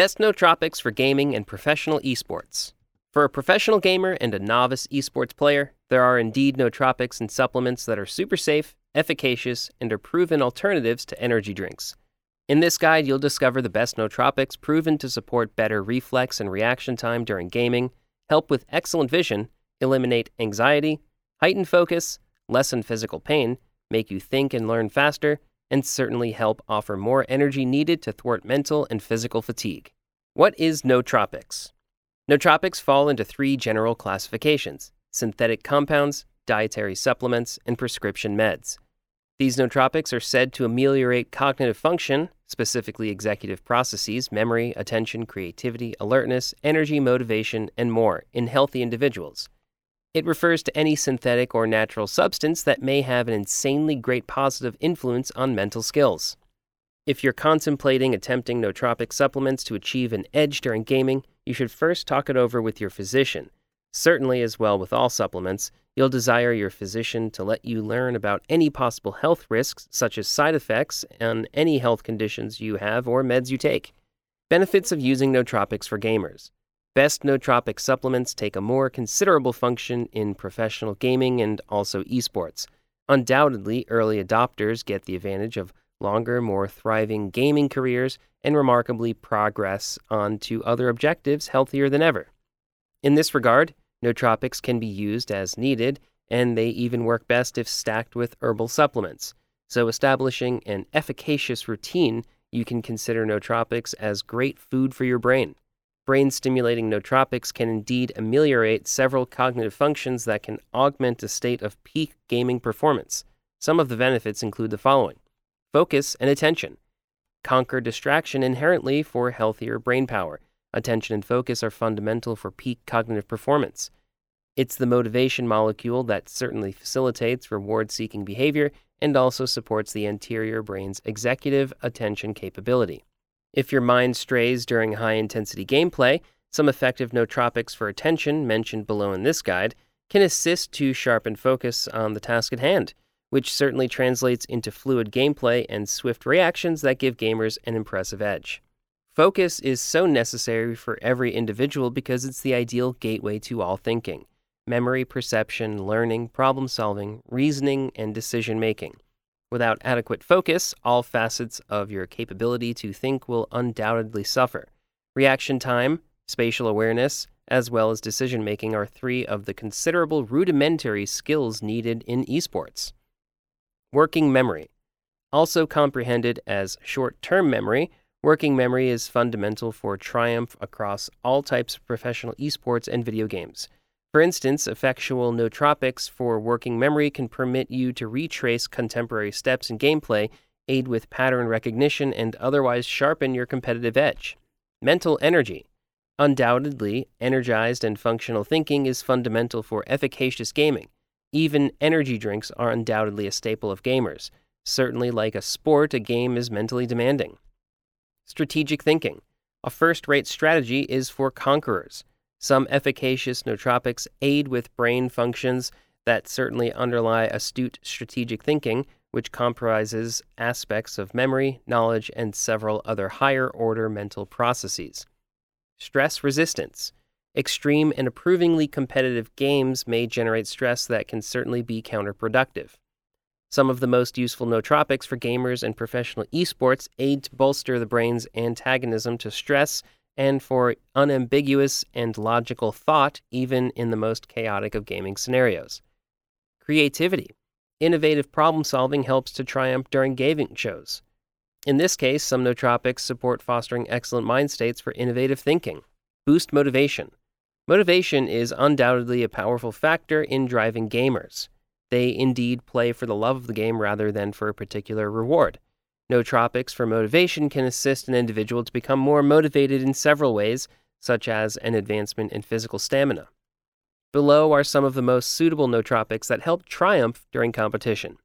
Best nootropics for gaming and professional esports. For a professional gamer and a novice esports player, there are indeed nootropics and supplements that are super safe, efficacious, and are proven alternatives to energy drinks. In this guide, you'll discover the best nootropics proven to support better reflex and reaction time during gaming, help with excellent vision, eliminate anxiety, heighten focus, lessen physical pain, make you think and learn faster, and certainly help offer more energy needed to thwart mental and physical fatigue. What is nootropics? Nootropics fall into three general classifications synthetic compounds, dietary supplements, and prescription meds. These nootropics are said to ameliorate cognitive function, specifically executive processes, memory, attention, creativity, alertness, energy, motivation, and more, in healthy individuals. It refers to any synthetic or natural substance that may have an insanely great positive influence on mental skills. If you're contemplating attempting nootropic supplements to achieve an edge during gaming, you should first talk it over with your physician. Certainly, as well with all supplements, you'll desire your physician to let you learn about any possible health risks, such as side effects and any health conditions you have or meds you take. Benefits of using nootropics for gamers. Best nootropic supplements take a more considerable function in professional gaming and also esports. Undoubtedly, early adopters get the advantage of longer, more thriving gaming careers and remarkably progress on to other objectives healthier than ever. In this regard, nootropics can be used as needed, and they even work best if stacked with herbal supplements. So, establishing an efficacious routine, you can consider nootropics as great food for your brain. Brain stimulating nootropics can indeed ameliorate several cognitive functions that can augment a state of peak gaming performance. Some of the benefits include the following focus and attention, conquer distraction inherently for healthier brain power. Attention and focus are fundamental for peak cognitive performance. It's the motivation molecule that certainly facilitates reward seeking behavior and also supports the anterior brain's executive attention capability. If your mind strays during high intensity gameplay, some effective nootropics for attention, mentioned below in this guide, can assist to sharpen focus on the task at hand, which certainly translates into fluid gameplay and swift reactions that give gamers an impressive edge. Focus is so necessary for every individual because it's the ideal gateway to all thinking memory, perception, learning, problem solving, reasoning, and decision making. Without adequate focus, all facets of your capability to think will undoubtedly suffer. Reaction time, spatial awareness, as well as decision making are three of the considerable rudimentary skills needed in esports. Working memory. Also comprehended as short term memory, working memory is fundamental for triumph across all types of professional esports and video games. For instance, effectual nootropics for working memory can permit you to retrace contemporary steps in gameplay, aid with pattern recognition, and otherwise sharpen your competitive edge. Mental energy. Undoubtedly, energized and functional thinking is fundamental for efficacious gaming. Even energy drinks are undoubtedly a staple of gamers. Certainly, like a sport, a game is mentally demanding. Strategic thinking. A first rate strategy is for conquerors. Some efficacious nootropics aid with brain functions that certainly underlie astute strategic thinking, which comprises aspects of memory, knowledge, and several other higher order mental processes. Stress resistance. Extreme and approvingly competitive games may generate stress that can certainly be counterproductive. Some of the most useful nootropics for gamers and professional esports aid to bolster the brain's antagonism to stress and for unambiguous and logical thought, even in the most chaotic of gaming scenarios. Creativity. Innovative problem solving helps to triumph during gaming shows. In this case, some nootropics support fostering excellent mind states for innovative thinking. Boost motivation. Motivation is undoubtedly a powerful factor in driving gamers. They indeed play for the love of the game rather than for a particular reward. Nootropics for motivation can assist an individual to become more motivated in several ways, such as an advancement in physical stamina. Below are some of the most suitable nootropics that help triumph during competition.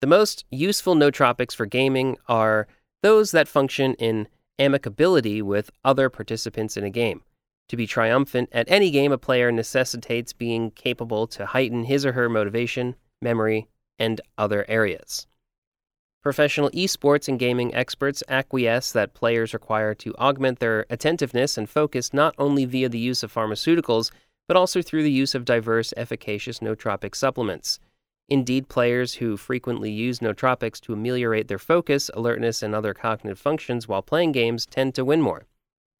The most useful nootropics for gaming are those that function in amicability with other participants in a game. To be triumphant at any game, a player necessitates being capable to heighten his or her motivation, memory, and other areas. Professional esports and gaming experts acquiesce that players require to augment their attentiveness and focus not only via the use of pharmaceuticals, but also through the use of diverse, efficacious nootropic supplements. Indeed, players who frequently use nootropics to ameliorate their focus, alertness, and other cognitive functions while playing games tend to win more.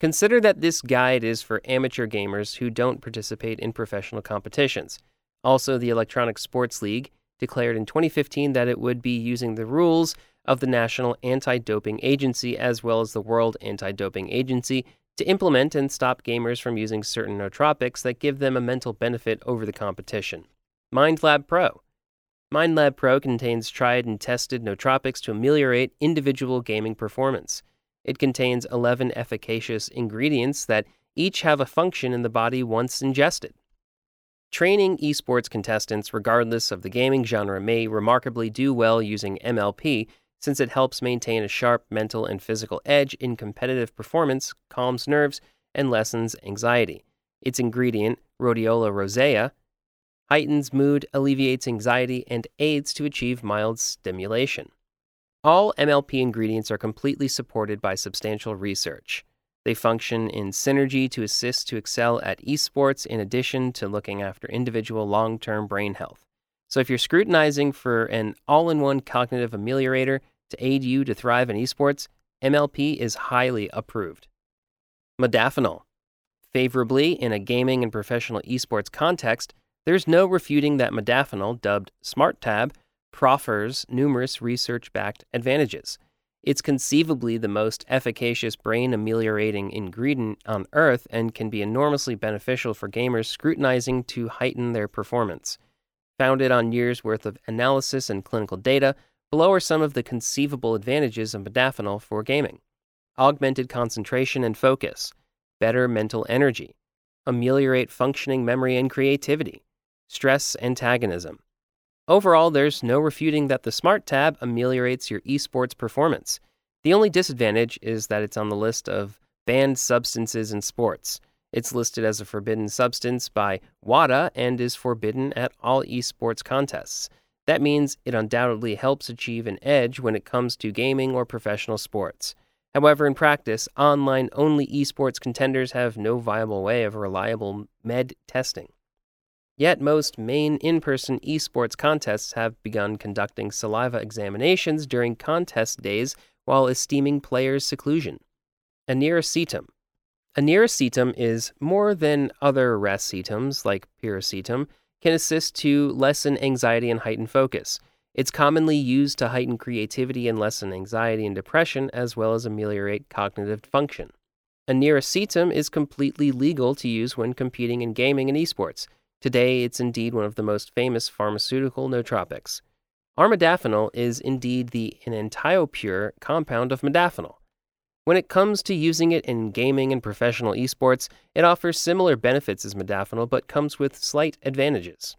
Consider that this guide is for amateur gamers who don't participate in professional competitions. Also, the Electronic Sports League declared in 2015 that it would be using the rules of the National Anti Doping Agency as well as the World Anti Doping Agency to implement and stop gamers from using certain nootropics that give them a mental benefit over the competition. MindLab Pro. MindLab Pro contains tried and tested nootropics to ameliorate individual gaming performance. It contains 11 efficacious ingredients that each have a function in the body once ingested. Training esports contestants, regardless of the gaming genre, may remarkably do well using MLP since it helps maintain a sharp mental and physical edge in competitive performance, calms nerves, and lessens anxiety. Its ingredient, Rhodiola rosea, heightens mood, alleviates anxiety, and aids to achieve mild stimulation. All MLP ingredients are completely supported by substantial research. They function in synergy to assist to excel at esports in addition to looking after individual long term brain health. So, if you're scrutinizing for an all in one cognitive ameliorator to aid you to thrive in esports, MLP is highly approved. Modafinil. Favorably, in a gaming and professional esports context, there's no refuting that modafinil, dubbed SmartTab, proffers numerous research backed advantages. It's conceivably the most efficacious brain ameliorating ingredient on Earth and can be enormously beneficial for gamers scrutinizing to heighten their performance. Founded on years' worth of analysis and clinical data, below are some of the conceivable advantages of modafinil for gaming augmented concentration and focus, better mental energy, ameliorate functioning memory and creativity, stress antagonism, Overall, there's no refuting that the Smart Tab ameliorates your esports performance. The only disadvantage is that it's on the list of banned substances in sports. It's listed as a forbidden substance by WADA and is forbidden at all esports contests. That means it undoubtedly helps achieve an edge when it comes to gaming or professional sports. However, in practice, online only esports contenders have no viable way of reliable med testing. Yet, most main in person esports contests have begun conducting saliva examinations during contest days while esteeming players' seclusion. Aniracetam. Aniracetam is more than other racetams like piracetam, can assist to lessen anxiety and heighten focus. It's commonly used to heighten creativity and lessen anxiety and depression, as well as ameliorate cognitive function. Aniracetam is completely legal to use when competing in gaming and esports. Today, it's indeed one of the most famous pharmaceutical nootropics. Armodafinil is indeed the enantiopure compound of modafinil. When it comes to using it in gaming and professional esports, it offers similar benefits as modafinil but comes with slight advantages.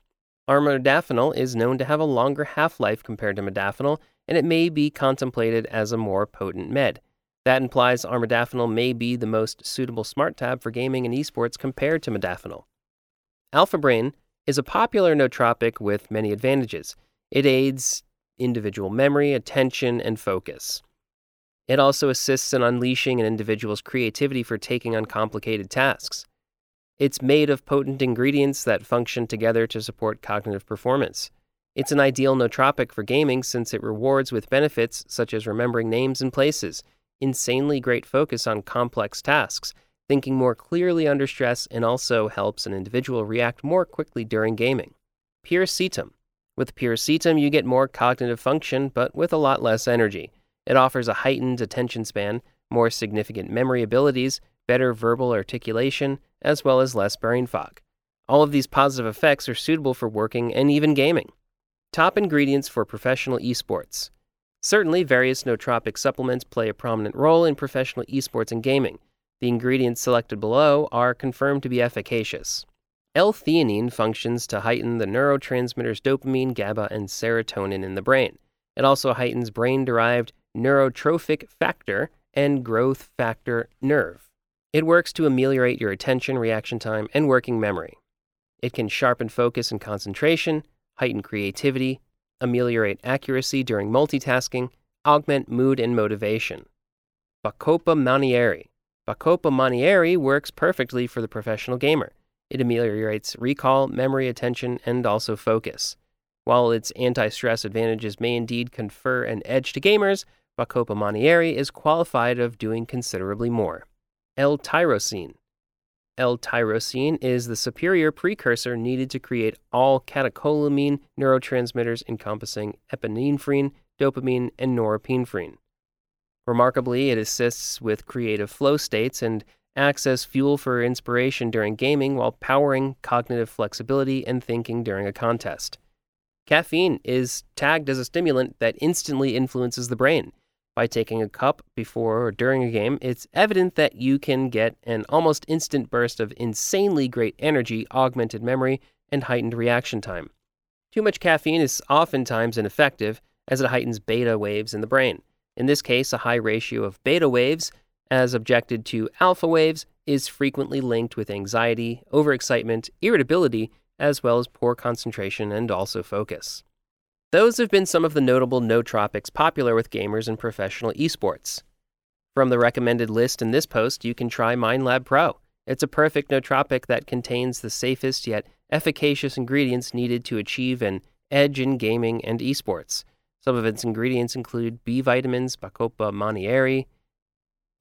Armodafinil is known to have a longer half life compared to modafinil, and it may be contemplated as a more potent med. That implies armodafinil may be the most suitable smart tab for gaming and esports compared to modafinil. Alpha Brain is a popular nootropic with many advantages. It aids individual memory, attention, and focus. It also assists in unleashing an individual's creativity for taking on complicated tasks. It's made of potent ingredients that function together to support cognitive performance. It's an ideal nootropic for gaming since it rewards with benefits such as remembering names and places, insanely great focus on complex tasks, thinking more clearly under stress, and also helps an individual react more quickly during gaming. Piracetam. With piracetam, you get more cognitive function, but with a lot less energy. It offers a heightened attention span, more significant memory abilities, better verbal articulation, as well as less brain fog. All of these positive effects are suitable for working and even gaming. Top ingredients for professional esports. Certainly, various nootropic supplements play a prominent role in professional esports and gaming. The ingredients selected below are confirmed to be efficacious. L-theanine functions to heighten the neurotransmitters dopamine, GABA, and serotonin in the brain. It also heightens brain-derived neurotrophic factor and growth factor nerve. It works to ameliorate your attention, reaction time, and working memory. It can sharpen focus and concentration, heighten creativity, ameliorate accuracy during multitasking, augment mood and motivation. Bacopa Monnieri. Bacopa Monnieri works perfectly for the professional gamer. It ameliorates recall, memory, attention, and also focus. While its anti stress advantages may indeed confer an edge to gamers, Bacopa Monnieri is qualified of doing considerably more. L-tyrosine. L-tyrosine is the superior precursor needed to create all catecholamine neurotransmitters encompassing epinephrine, dopamine, and norepinephrine. Remarkably, it assists with creative flow states and acts as fuel for inspiration during gaming while powering cognitive flexibility and thinking during a contest. Caffeine is tagged as a stimulant that instantly influences the brain. By taking a cup before or during a game, it's evident that you can get an almost instant burst of insanely great energy, augmented memory, and heightened reaction time. Too much caffeine is oftentimes ineffective as it heightens beta waves in the brain. In this case, a high ratio of beta waves as objected to alpha waves, is frequently linked with anxiety, overexcitement, irritability, as well as poor concentration and also focus. Those have been some of the notable nootropics popular with gamers and professional esports. From the recommended list in this post, you can try MindLab Pro. It's a perfect nootropic that contains the safest yet efficacious ingredients needed to achieve an edge in gaming and esports. Some of its ingredients include B vitamins, Bacopa Monnieri,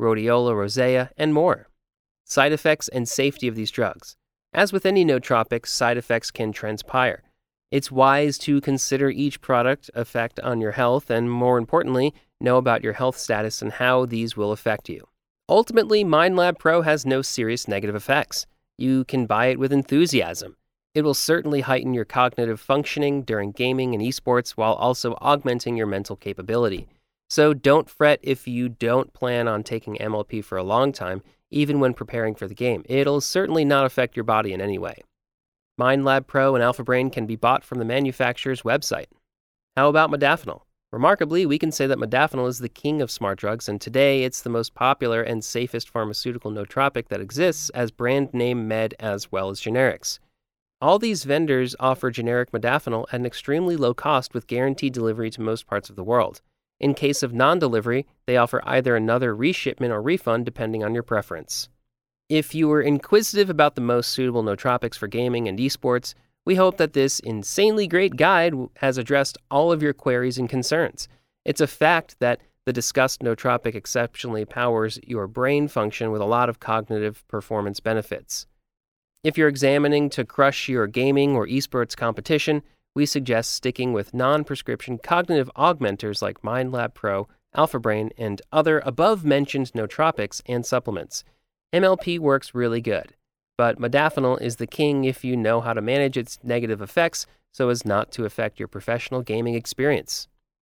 rhodiola rosea, and more. Side effects and safety of these drugs. As with any nootropics, side effects can transpire. It's wise to consider each product effect on your health and, more importantly, know about your health status and how these will affect you. Ultimately, MindLab Pro has no serious negative effects. You can buy it with enthusiasm. It will certainly heighten your cognitive functioning during gaming and esports while also augmenting your mental capability. So don't fret if you don't plan on taking MLP for a long time, even when preparing for the game. It'll certainly not affect your body in any way. MindLab Pro and Alpha Brain can be bought from the manufacturer's website. How about modafinil? Remarkably, we can say that modafinil is the king of smart drugs, and today it's the most popular and safest pharmaceutical nootropic that exists as brand name med as well as generics. All these vendors offer generic modafinil at an extremely low cost with guaranteed delivery to most parts of the world. In case of non delivery, they offer either another reshipment or refund depending on your preference. If you were inquisitive about the most suitable nootropics for gaming and esports, we hope that this insanely great guide has addressed all of your queries and concerns. It's a fact that the discussed nootropic exceptionally powers your brain function with a lot of cognitive performance benefits. If you're examining to crush your gaming or esports competition, we suggest sticking with non prescription cognitive augmenters like MindLab Pro, AlphaBrain, and other above mentioned nootropics and supplements. MLP works really good, but modafinil is the king if you know how to manage its negative effects so as not to affect your professional gaming experience.